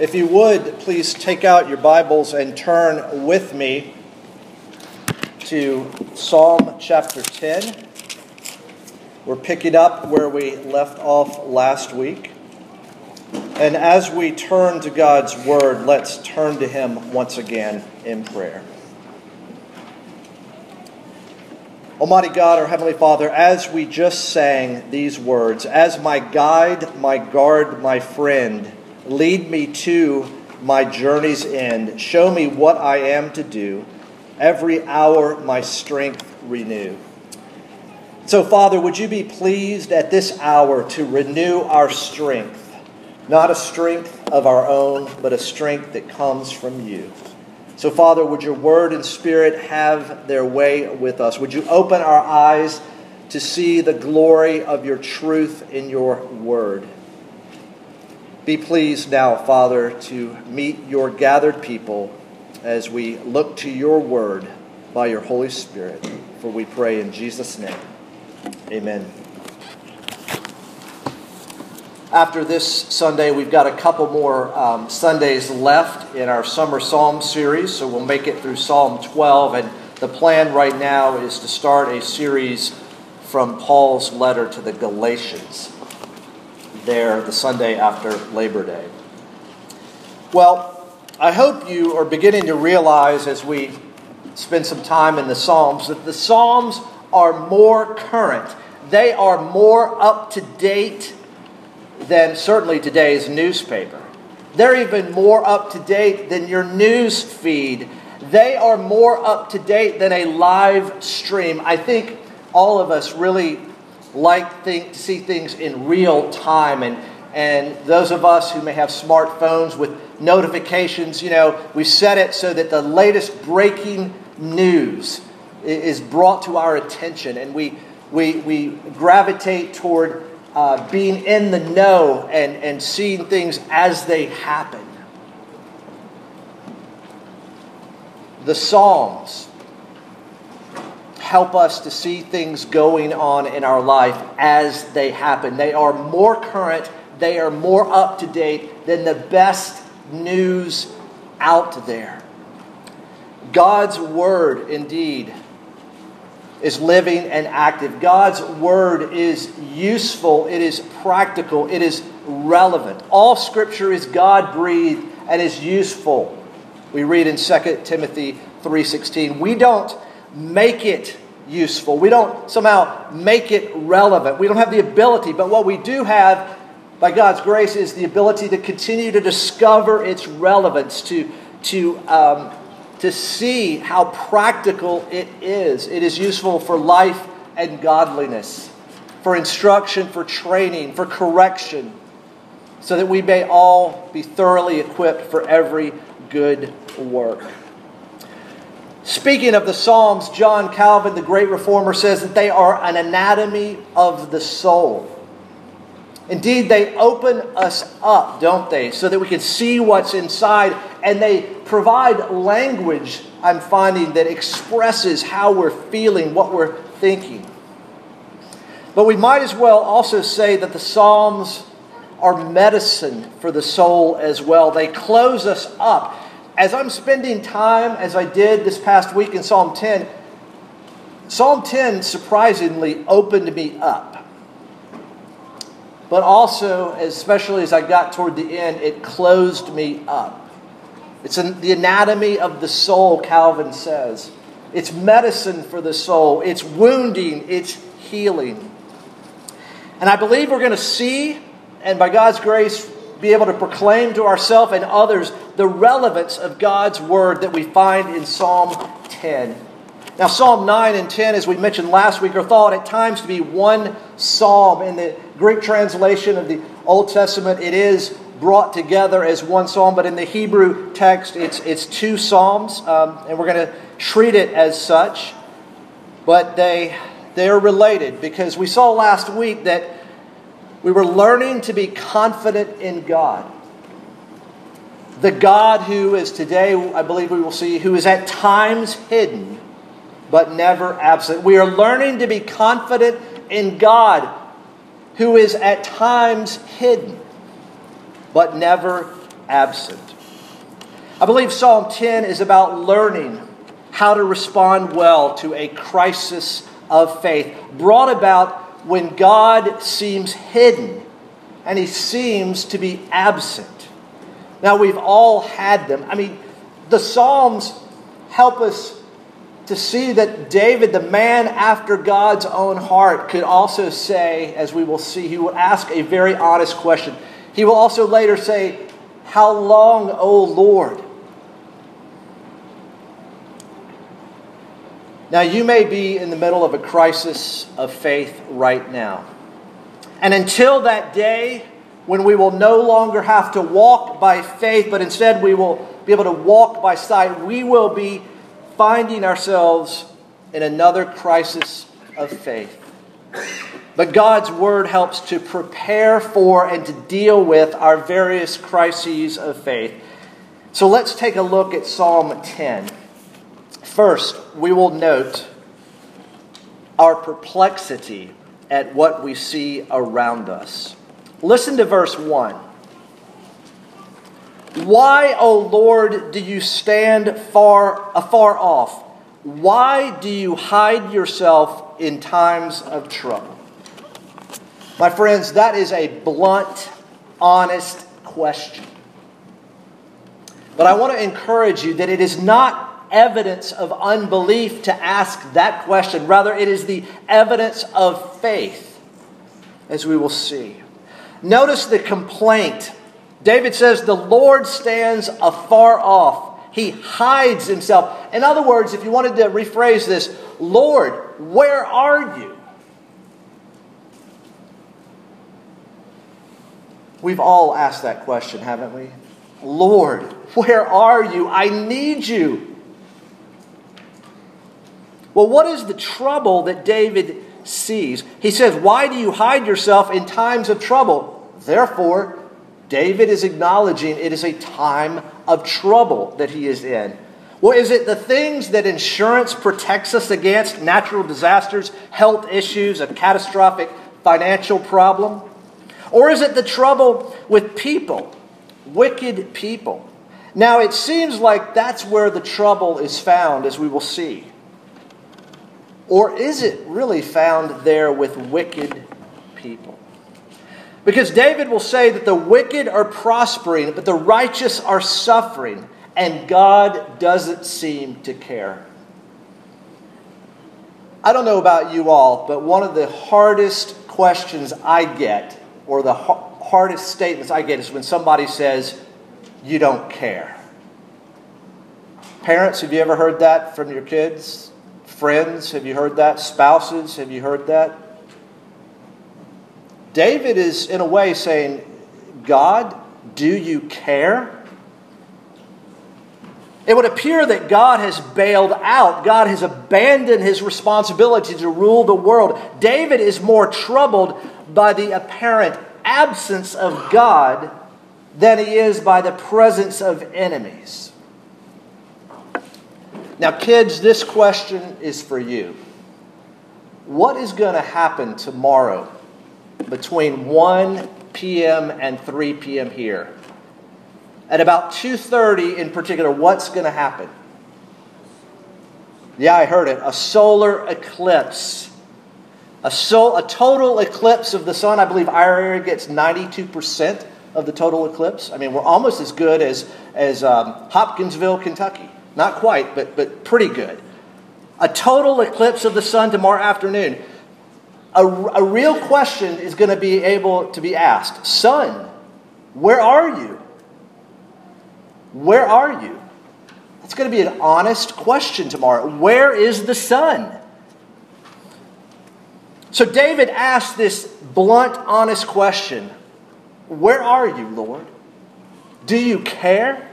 If you would, please take out your Bibles and turn with me to Psalm chapter 10. We're picking up where we left off last week. And as we turn to God's Word, let's turn to Him once again in prayer. Almighty God, our Heavenly Father, as we just sang these words, as my guide, my guard, my friend, lead me to my journey's end, show me what I am to do, every hour my strength renew. So, Father, would you be pleased at this hour to renew our strength, not a strength of our own, but a strength that comes from you. So, Father, would your word and spirit have their way with us? Would you open our eyes to see the glory of your truth in your word? Be pleased now, Father, to meet your gathered people as we look to your word by your Holy Spirit. For we pray in Jesus' name. Amen. After this Sunday, we've got a couple more um, Sundays left in our summer psalm series, so we'll make it through Psalm 12. And the plan right now is to start a series from Paul's letter to the Galatians, there the Sunday after Labor Day. Well, I hope you are beginning to realize as we spend some time in the Psalms that the Psalms are more current, they are more up to date than certainly today's newspaper. They're even more up to date than your news feed. They are more up to date than a live stream. I think all of us really like think, to see things in real time. And, and those of us who may have smartphones with notifications, you know, we set it so that the latest breaking news is brought to our attention. And we, we, we gravitate toward uh, being in the know and, and seeing things as they happen. The Psalms help us to see things going on in our life as they happen. They are more current, they are more up to date than the best news out there. God's Word, indeed, is living and active. God's word is useful, it is practical, it is relevant. All scripture is God breathed and is useful. We read in 2 Timothy 3:16. We don't make it useful. We don't somehow make it relevant. We don't have the ability, but what we do have by God's grace is the ability to continue to discover its relevance, to, to um, to see how practical it is. It is useful for life and godliness, for instruction, for training, for correction, so that we may all be thoroughly equipped for every good work. Speaking of the Psalms, John Calvin, the great reformer, says that they are an anatomy of the soul. Indeed, they open us up, don't they, so that we can see what's inside, and they provide language, I'm finding, that expresses how we're feeling, what we're thinking. But we might as well also say that the Psalms are medicine for the soul as well. They close us up. As I'm spending time, as I did this past week in Psalm 10, Psalm 10 surprisingly opened me up but also, especially as I got toward the end, it closed me up. It's an, the anatomy of the soul, Calvin says. It's medicine for the soul, it's wounding, it's healing. And I believe we're going to see, and by God's grace, be able to proclaim to ourselves and others the relevance of God's word that we find in Psalm 10. Now, Psalm 9 and 10, as we mentioned last week, are thought at times to be one psalm. In the Greek translation of the Old Testament, it is brought together as one psalm, but in the Hebrew text, it's, it's two psalms, um, and we're going to treat it as such. But they, they are related because we saw last week that we were learning to be confident in God. The God who is today, I believe we will see, who is at times hidden but never absent. We are learning to be confident in God, who is at times hidden, but never absent. I believe Psalm 10 is about learning how to respond well to a crisis of faith brought about when God seems hidden and he seems to be absent. Now, we've all had them. I mean, the Psalms help us to see that David, the man after God's own heart, could also say, as we will see, he will ask a very honest question. He will also later say, How long, O Lord? Now, you may be in the middle of a crisis of faith right now. And until that day when we will no longer have to walk by faith, but instead we will be able to walk by sight, we will be finding ourselves in another crisis of faith. But God's Word helps to prepare for and to deal with our various crises of faith. So let's take a look at Psalm 10. First, we will note our perplexity at what we see around us. Listen to verse 1. Why, O Lord, do you stand far afar off? Why do you hide yourself in times of trouble? My friends, that is a blunt, honest question. But I want to encourage you that it is not evidence of unbelief to ask that question. Rather, it is the evidence of faith, as we will see. Notice the complaint David says, The Lord stands afar off. He hides himself. In other words, if you wanted to rephrase this, Lord, where are you? We've all asked that question, haven't we? Lord, where are you? I need you. Well, what is the trouble that David sees? He says, Why do you hide yourself in times of trouble? Therefore, David is acknowledging it is a time of trouble that he is in. Well, is it the things that insurance protects us against natural disasters, health issues, a catastrophic financial problem? Or is it the trouble with people, wicked people? Now, it seems like that's where the trouble is found, as we will see. Or is it really found there with wicked people? Because David will say that the wicked are prospering, but the righteous are suffering, and God doesn't seem to care. I don't know about you all, but one of the hardest questions I get, or the hardest statements I get, is when somebody says, You don't care. Parents, have you ever heard that from your kids? Friends, have you heard that? Spouses, have you heard that? David is, in a way, saying, God, do you care? It would appear that God has bailed out. God has abandoned his responsibility to rule the world. David is more troubled by the apparent absence of God than he is by the presence of enemies. Now, kids, this question is for you. What is going to happen tomorrow between 1 p.m. and 3 p.m. here. At about 2:30 in particular, what's going to happen? Yeah, I heard it. A solar eclipse. A, sol- a total eclipse of the sun. I believe our area gets 92% of the total eclipse. I mean, we're almost as good as, as um, Hopkinsville, Kentucky. Not quite, but, but pretty good. A total eclipse of the sun tomorrow afternoon a, a real question is going to be able to be asked Sun, where are you? Where are you? It's going to be an honest question tomorrow. Where is the sun? So David asked this blunt, honest question Where are you, Lord? Do you care?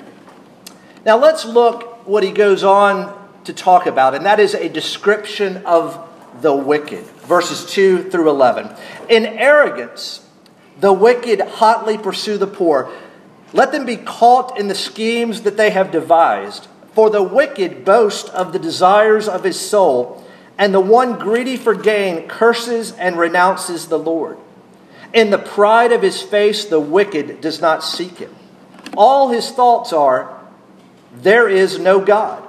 Now let's look what he goes on to talk about, and that is a description of the wicked. Verses 2 through 11. In arrogance, the wicked hotly pursue the poor. Let them be caught in the schemes that they have devised. For the wicked boast of the desires of his soul, and the one greedy for gain curses and renounces the Lord. In the pride of his face, the wicked does not seek him. All his thoughts are, there is no God.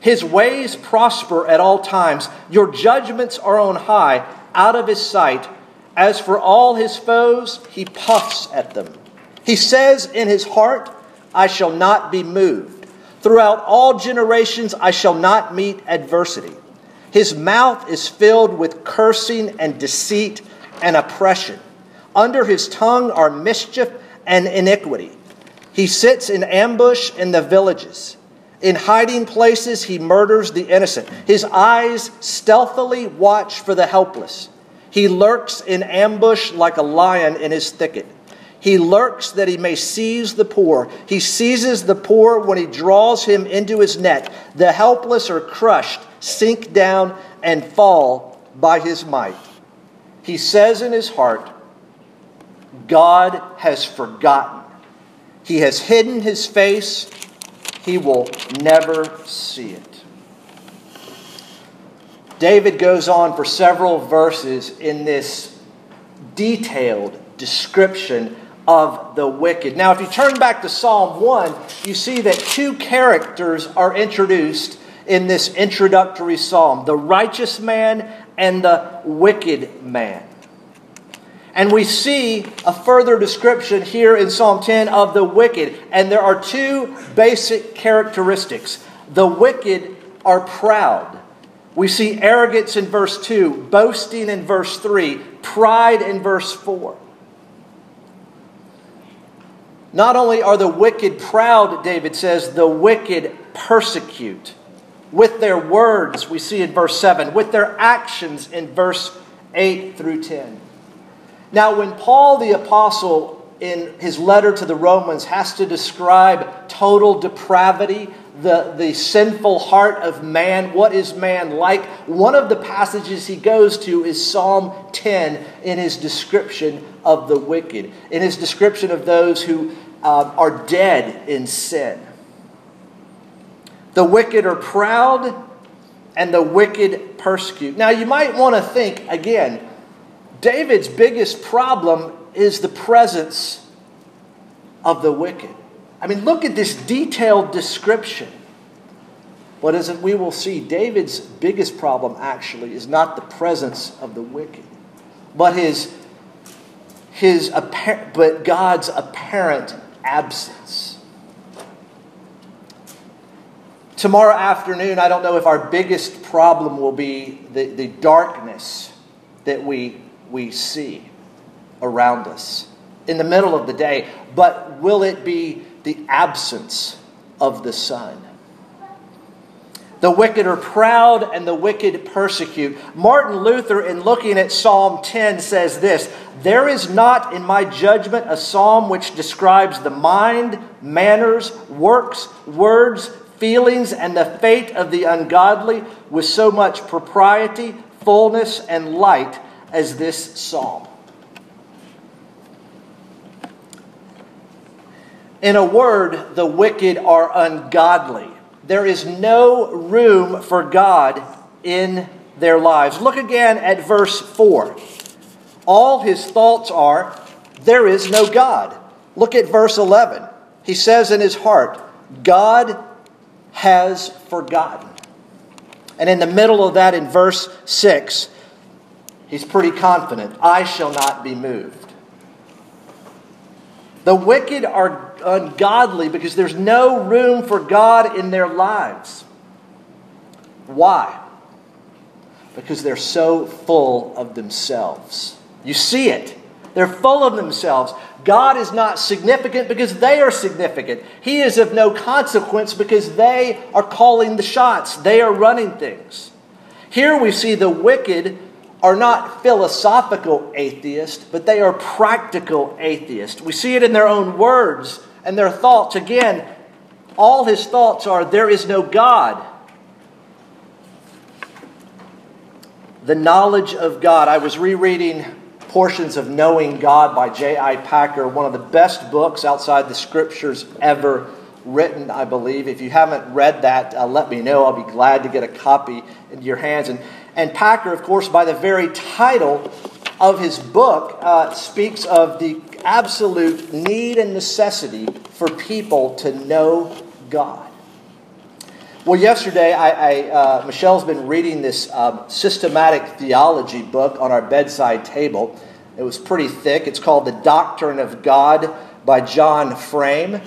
His ways prosper at all times. Your judgments are on high, out of his sight. As for all his foes, he puffs at them. He says in his heart, I shall not be moved. Throughout all generations, I shall not meet adversity. His mouth is filled with cursing and deceit and oppression. Under his tongue are mischief and iniquity. He sits in ambush in the villages. In hiding places, he murders the innocent. His eyes stealthily watch for the helpless. He lurks in ambush like a lion in his thicket. He lurks that he may seize the poor. He seizes the poor when he draws him into his net. The helpless are crushed, sink down, and fall by his might. He says in his heart, God has forgotten. He has hidden his face. He will never see it. David goes on for several verses in this detailed description of the wicked. Now, if you turn back to Psalm 1, you see that two characters are introduced in this introductory psalm the righteous man and the wicked man. And we see a further description here in Psalm 10 of the wicked. And there are two basic characteristics. The wicked are proud. We see arrogance in verse 2, boasting in verse 3, pride in verse 4. Not only are the wicked proud, David says, the wicked persecute. With their words, we see in verse 7, with their actions in verse 8 through 10. Now, when Paul the Apostle, in his letter to the Romans, has to describe total depravity, the, the sinful heart of man, what is man like, one of the passages he goes to is Psalm 10 in his description of the wicked, in his description of those who uh, are dead in sin. The wicked are proud, and the wicked persecute. Now, you might want to think again David's biggest problem is the presence of the wicked. I mean, look at this detailed description. But as we will see, David's biggest problem actually is not the presence of the wicked, but his, his but God's apparent absence. Tomorrow afternoon, I don't know if our biggest problem will be the, the darkness that we we see around us in the middle of the day, but will it be the absence of the sun? The wicked are proud and the wicked persecute. Martin Luther, in looking at Psalm 10, says this There is not in my judgment a psalm which describes the mind, manners, works, words, feelings, and the fate of the ungodly with so much propriety, fullness, and light as this psalm. In a word, the wicked are ungodly. There is no room for God in their lives. Look again at verse 4. All his thoughts are, there is no God. Look at verse 11. He says in his heart, God has forgotten. And in the middle of that, in verse 6, he's pretty confident I shall not be moved. The wicked are ungodly because there's no room for God in their lives. Why? Because they're so full of themselves. You see it. They're full of themselves. God is not significant because they are significant. He is of no consequence because they are calling the shots, they are running things. Here we see the wicked are not philosophical atheists, but they are practical atheists. We see it in their own words and their thoughts. Again, all his thoughts are there is no God. The knowledge of God. I was rereading portions of Knowing God by J.I. Packer, one of the best books outside the scriptures ever written, I believe. If you haven't read that, uh, let me know. I'll be glad to get a copy into your hands. And and Packer, of course, by the very title of his book, uh, speaks of the absolute need and necessity for people to know God. Well, yesterday, I, I uh, Michelle's been reading this um, systematic theology book on our bedside table. It was pretty thick. It's called The Doctrine of God by John Frame,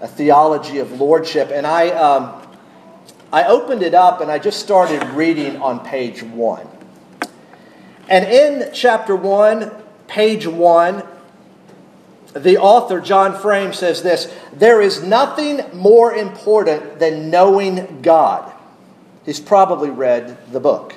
a theology of lordship. And I, um, I opened it up and I just started reading on page one. And in chapter one, page one, the author, John Frame, says this There is nothing more important than knowing God. He's probably read the book.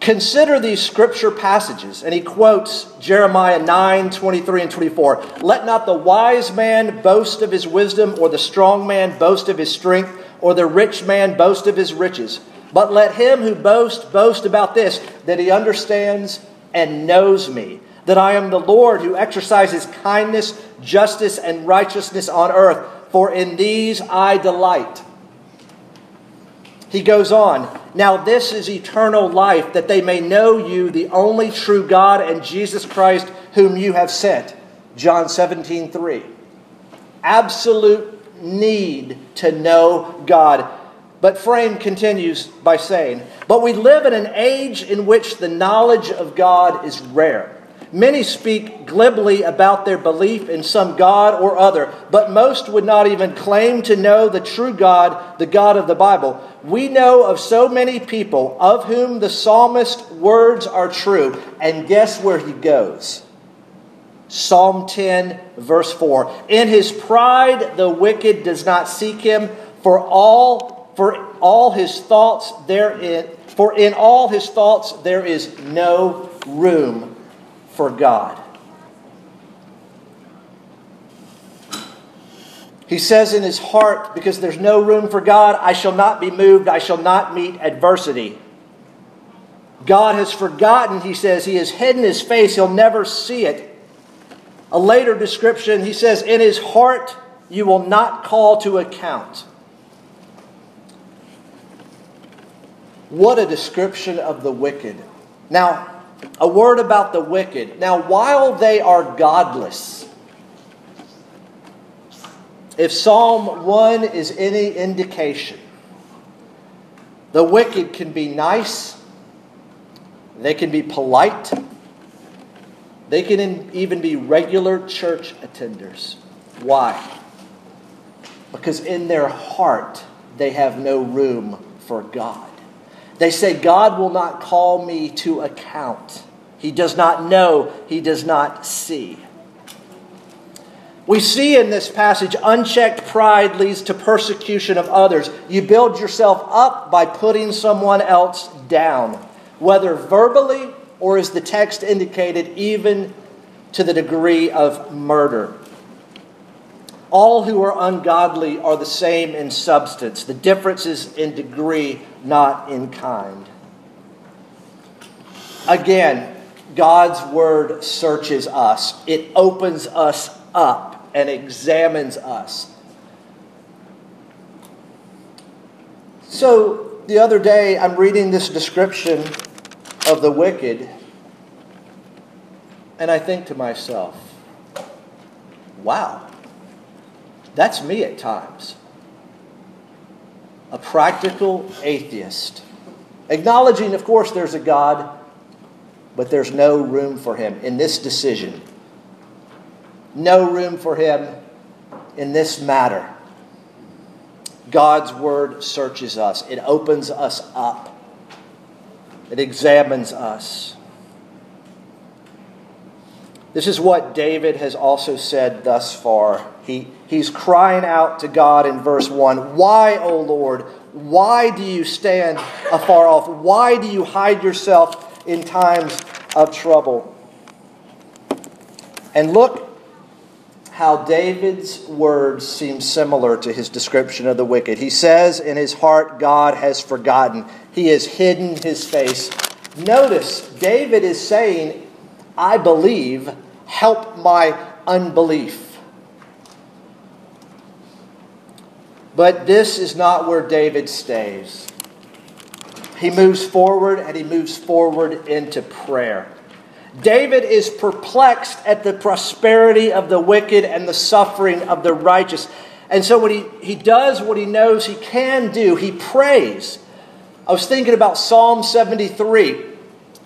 Consider these scripture passages, and he quotes Jeremiah 9 23 and 24. Let not the wise man boast of his wisdom, or the strong man boast of his strength, or the rich man boast of his riches. But let him who boasts boast about this, that he understands and knows me that I am the Lord who exercises kindness, justice, and righteousness on earth, for in these I delight. He goes on, Now this is eternal life, that they may know you, the only true God, and Jesus Christ, whom you have sent. John 17, 3. Absolute need to know God. But Frame continues by saying, But we live in an age in which the knowledge of God is rare. Many speak glibly about their belief in some God or other, but most would not even claim to know the true God, the God of the Bible. We know of so many people of whom the psalmist's words are true, and guess where he goes? Psalm 10, verse 4. In his pride, the wicked does not seek him, for all, for all his thoughts therein, for in all his thoughts there is no room for God. He says in his heart, because there's no room for God, I shall not be moved, I shall not meet adversity. God has forgotten, he says, he has hidden his face, he'll never see it. A later description, he says, in his heart you will not call to account. What a description of the wicked. Now, a word about the wicked. Now, while they are godless, if Psalm 1 is any indication, the wicked can be nice, they can be polite, they can even be regular church attenders. Why? Because in their heart, they have no room for God. They say, God will not call me to account. He does not know, he does not see. We see in this passage unchecked pride leads to persecution of others. You build yourself up by putting someone else down, whether verbally or, as the text indicated, even to the degree of murder. All who are ungodly are the same in substance. The difference is in degree, not in kind. Again, God's word searches us, it opens us up and examines us. So, the other day, I'm reading this description of the wicked, and I think to myself, wow. That's me at times. A practical atheist. Acknowledging, of course, there's a God, but there's no room for him in this decision. No room for him in this matter. God's word searches us, it opens us up, it examines us. This is what David has also said thus far. He, he's crying out to God in verse 1 Why, O Lord, why do you stand afar off? Why do you hide yourself in times of trouble? And look how David's words seem similar to his description of the wicked. He says in his heart, God has forgotten, he has hidden his face. Notice, David is saying, I believe, help my unbelief. But this is not where David stays. He moves forward and he moves forward into prayer. David is perplexed at the prosperity of the wicked and the suffering of the righteous. And so when he, he does what he knows he can do, he prays. I was thinking about Psalm 73,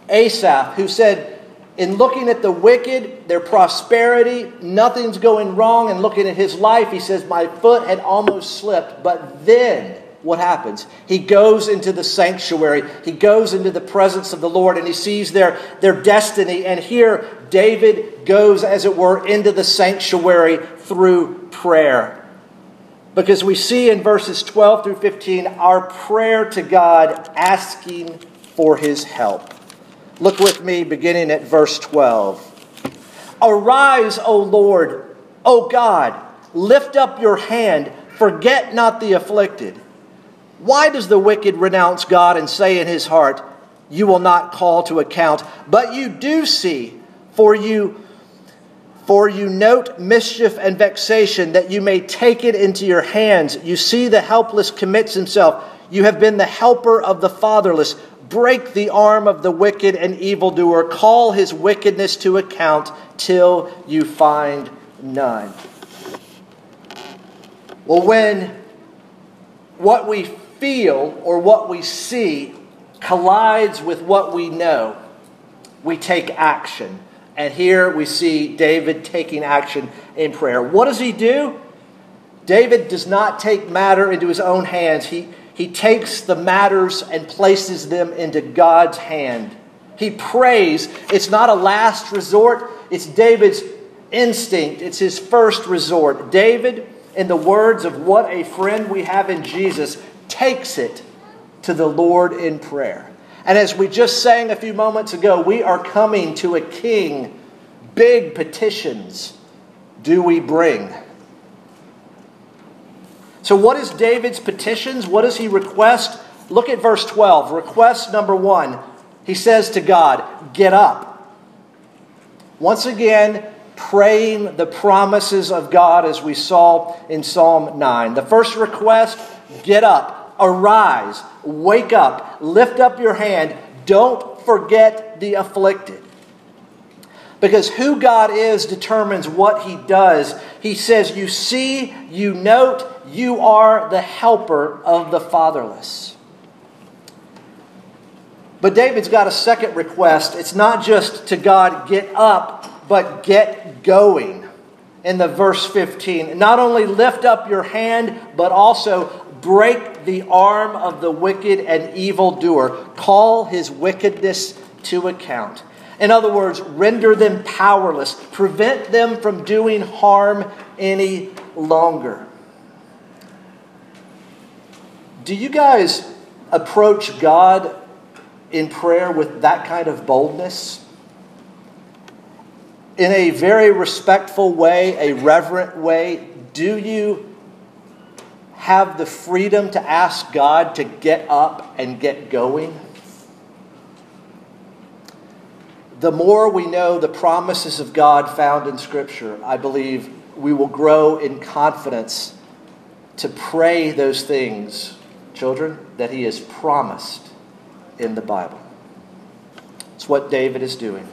Asaph, who said, in looking at the wicked, their prosperity, nothing's going wrong, and looking at his life, he says, My foot had almost slipped, but then what happens? He goes into the sanctuary. He goes into the presence of the Lord and he sees their, their destiny. And here, David goes, as it were, into the sanctuary through prayer. Because we see in verses 12 through 15 our prayer to God asking for his help. Look with me beginning at verse 12. Arise, O Lord, O God, lift up your hand, forget not the afflicted. Why does the wicked renounce God and say in his heart, You will not call to account? But you do see, for you for you note mischief and vexation, that you may take it into your hands. You see the helpless commits himself. You have been the helper of the fatherless. Break the arm of the wicked and evildoer. Call his wickedness to account till you find none. Well, when what we feel or what we see collides with what we know, we take action. And here we see David taking action in prayer. What does he do? David does not take matter into his own hands. He, he takes the matters and places them into God's hand. He prays. It's not a last resort, it's David's instinct, it's his first resort. David, in the words of what a friend we have in Jesus, takes it to the Lord in prayer. And as we just sang a few moments ago, we are coming to a king. Big petitions do we bring. So, what is David's petitions? What does he request? Look at verse 12. Request number one. He says to God, Get up. Once again, praying the promises of God as we saw in Psalm 9. The first request, get up, arise, wake up, lift up your hand, don't forget the afflicted. Because who God is determines what he does. He says, You see, you note, you are the helper of the fatherless. But David's got a second request. It's not just to God, get up, but get going. In the verse 15, not only lift up your hand, but also break the arm of the wicked and evildoer. Call his wickedness to account. In other words, render them powerless, prevent them from doing harm any longer. Do you guys approach God in prayer with that kind of boldness? in a very respectful way, a reverent way, do you have the freedom to ask God to get up and get going? The more we know the promises of God found in Scripture, I believe we will grow in confidence to pray those things, children, that He has promised in the Bible. It's what David is doing.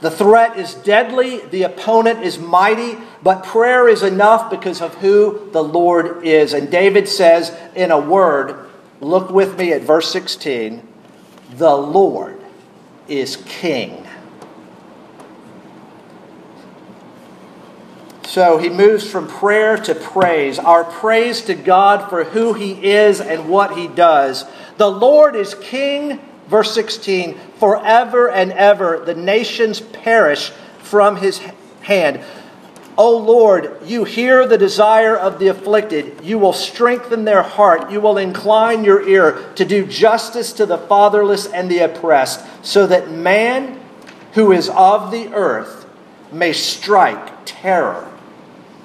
The threat is deadly, the opponent is mighty, but prayer is enough because of who the Lord is. And David says, in a word, look with me at verse 16 the Lord is king. So he moves from prayer to praise, our praise to God for who he is and what he does. The Lord is king Verse 16 Forever and ever the nations perish from his hand. O Lord, you hear the desire of the afflicted. You will strengthen their heart. You will incline your ear to do justice to the fatherless and the oppressed, so that man who is of the earth may strike terror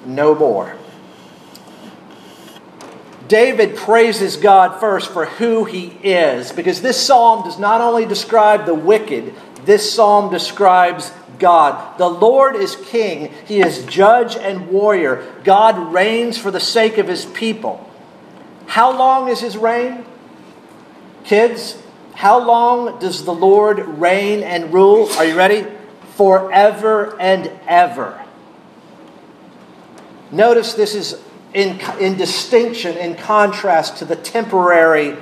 no more. David praises God first for who he is, because this psalm does not only describe the wicked, this psalm describes God. The Lord is king, he is judge and warrior. God reigns for the sake of his people. How long is his reign? Kids, how long does the Lord reign and rule? Are you ready? forever and ever. Notice this is in, in distinction, in contrast to the temporary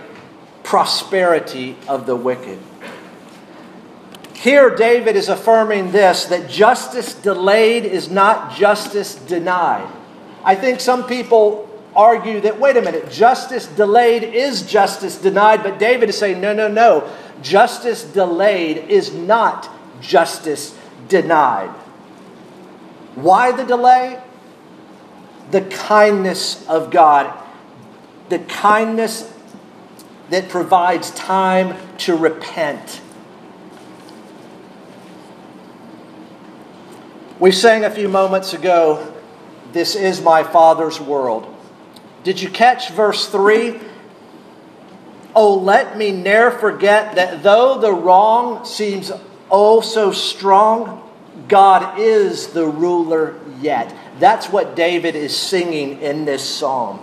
prosperity of the wicked. Here, David is affirming this that justice delayed is not justice denied. I think some people argue that, wait a minute, justice delayed is justice denied, but David is saying, no, no, no. Justice delayed is not justice denied. Why the delay? The kindness of God, the kindness that provides time to repent. We sang a few moments ago, This is my Father's world. Did you catch verse 3? Oh, let me ne'er forget that though the wrong seems oh so strong, God is the ruler yet. That's what David is singing in this psalm.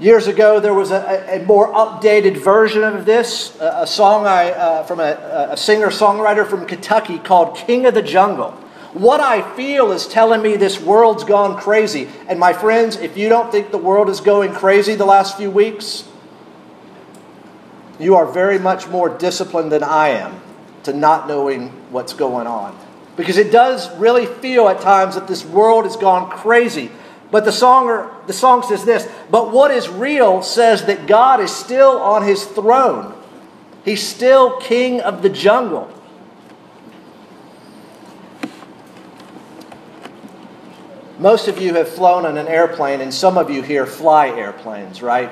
Years ago, there was a, a more updated version of this, a, song I, uh, from a, a singer songwriter from Kentucky called King of the Jungle. What I feel is telling me this world's gone crazy. And my friends, if you don't think the world is going crazy the last few weeks, you are very much more disciplined than I am to not knowing what's going on. Because it does really feel at times that this world has gone crazy. But the, song, the song says this But what is real says that God is still on his throne, he's still king of the jungle. Most of you have flown on an airplane, and some of you here fly airplanes, right?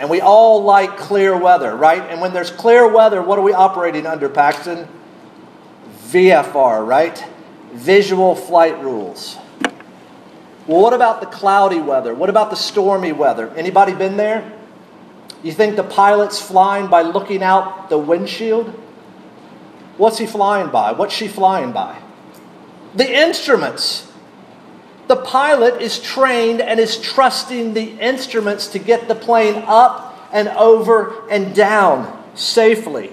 And we all like clear weather, right? And when there's clear weather, what are we operating under, Paxton? VFR, right? Visual flight rules. Well, what about the cloudy weather? What about the stormy weather? Anybody been there? You think the pilot's flying by looking out the windshield? What's he flying by? What's she flying by? The instruments. The pilot is trained and is trusting the instruments to get the plane up and over and down safely.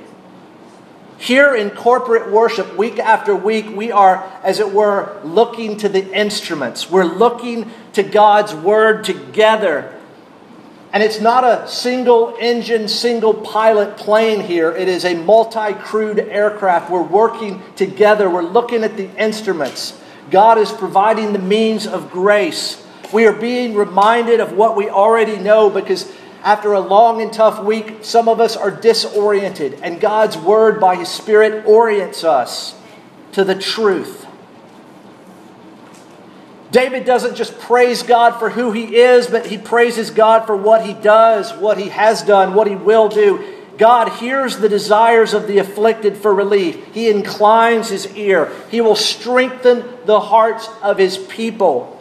Here in corporate worship, week after week, we are, as it were, looking to the instruments. We're looking to God's Word together. And it's not a single engine, single pilot plane here. It is a multi crewed aircraft. We're working together. We're looking at the instruments. God is providing the means of grace. We are being reminded of what we already know because after a long and tough week, some of us are disoriented, and God's Word by His Spirit orients us to the truth. David doesn't just praise God for who he is, but he praises God for what he does, what he has done, what he will do. God hears the desires of the afflicted for relief. He inclines his ear. He will strengthen the hearts of his people.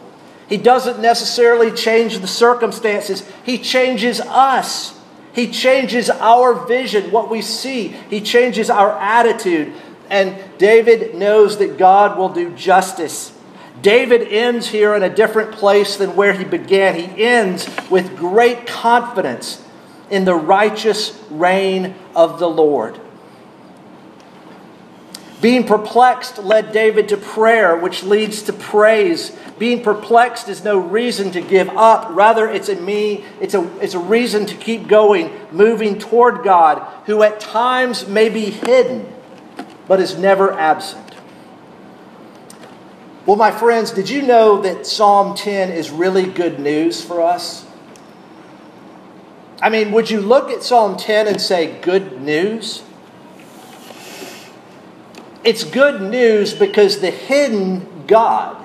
He doesn't necessarily change the circumstances, He changes us. He changes our vision, what we see. He changes our attitude. And David knows that God will do justice. David ends here in a different place than where he began. He ends with great confidence in the righteous reign of the Lord. Being perplexed led David to prayer, which leads to praise. Being perplexed is no reason to give up. Rather, it's a me, it's a, it's a reason to keep going, moving toward God, who at times may be hidden, but is never absent. Well, my friends, did you know that Psalm 10 is really good news for us? I mean, would you look at Psalm 10 and say, good news? It's good news because the hidden God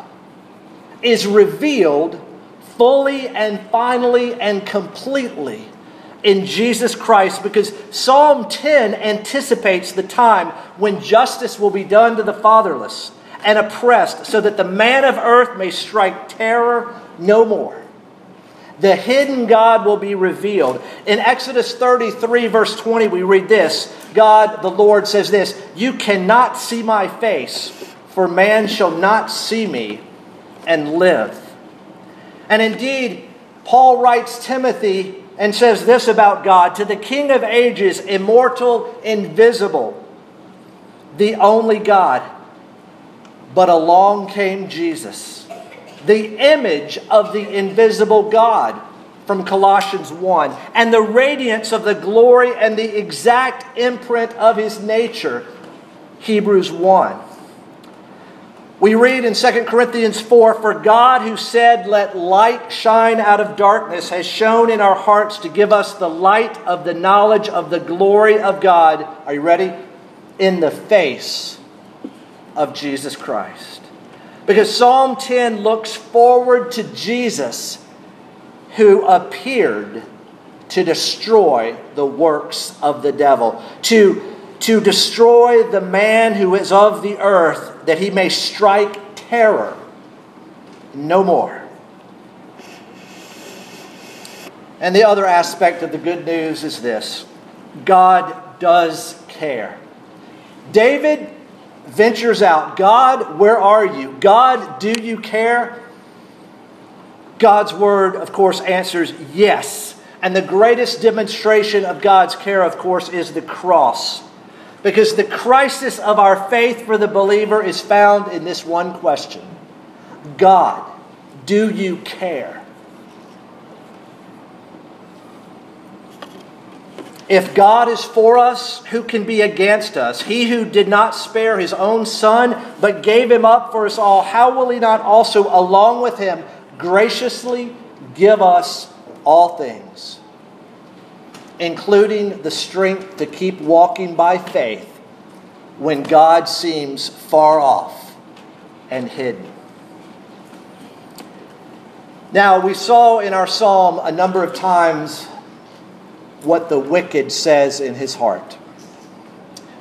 is revealed fully and finally and completely in Jesus Christ because Psalm 10 anticipates the time when justice will be done to the fatherless and oppressed so that the man of earth may strike terror no more. The hidden God will be revealed. In Exodus 33, verse 20, we read this God, the Lord, says this You cannot see my face, for man shall not see me and live. And indeed, Paul writes Timothy and says this about God to the King of ages, immortal, invisible, the only God. But along came Jesus, the image of the invisible God from Colossians 1, and the radiance of the glory and the exact imprint of his nature, Hebrews 1. We read in 2 Corinthians 4 For God, who said, Let light shine out of darkness, has shone in our hearts to give us the light of the knowledge of the glory of God. Are you ready? In the face of Jesus Christ. Because Psalm 10 looks forward to Jesus who appeared to destroy the works of the devil, to, to destroy the man who is of the earth, that he may strike terror no more. And the other aspect of the good news is this God does care. David ventures out God, where are you? God, do you care? God's word, of course, answers yes. And the greatest demonstration of God's care, of course, is the cross. Because the crisis of our faith for the believer is found in this one question God, do you care? If God is for us, who can be against us? He who did not spare his own son, but gave him up for us all, how will he not also, along with him, graciously give us all things, including the strength to keep walking by faith when God seems far off and hidden. Now, we saw in our psalm a number of times what the wicked says in his heart.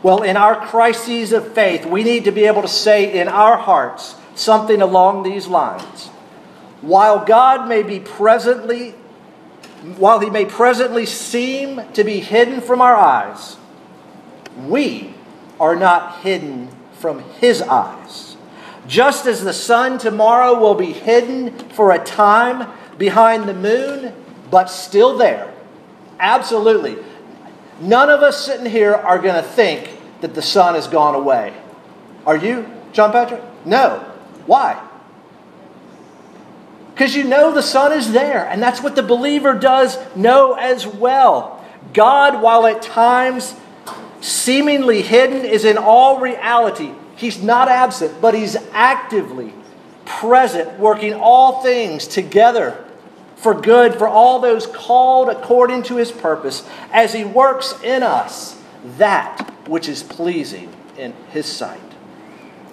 Well, in our crises of faith, we need to be able to say in our hearts something along these lines while God may be presently, while he may presently seem to be hidden from our eyes, we are not hidden from his eyes. Just as the sun tomorrow will be hidden for a time behind the moon, but still there. Absolutely. None of us sitting here are going to think that the sun has gone away. Are you, John Patrick? No. Why? Because you know the sun is there. And that's what the believer does know as well. God, while at times seemingly hidden, is in all reality. He's not absent, but He's actively present, working all things together for good for all those called according to His purpose, as He works in us that which is pleasing in His sight.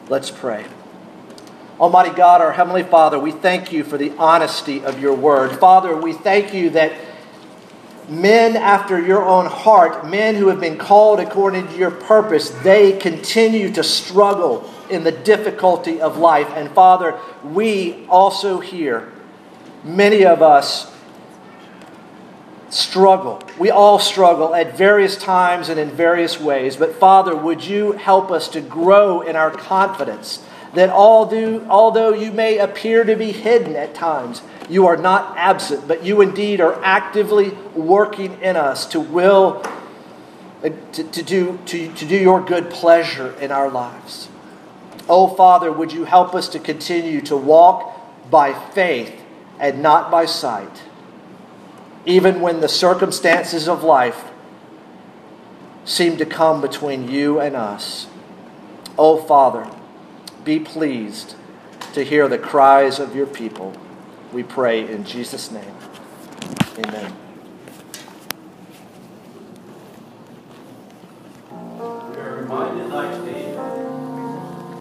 Let's pray. Almighty God, our Heavenly Father, we thank you for the honesty of your word. Father, we thank you that men after your own heart, men who have been called according to your purpose, they continue to struggle in the difficulty of life. And Father, we also here, many of us struggle. We all struggle at various times and in various ways. But Father, would you help us to grow in our confidence? that although, although you may appear to be hidden at times, you are not absent, but you indeed are actively working in us to will, uh, to, to, do, to, to do your good pleasure in our lives. Oh, Father, would you help us to continue to walk by faith and not by sight, even when the circumstances of life seem to come between you and us. Oh, Father, be pleased to hear the cries of your people. We pray in Jesus' name. Amen.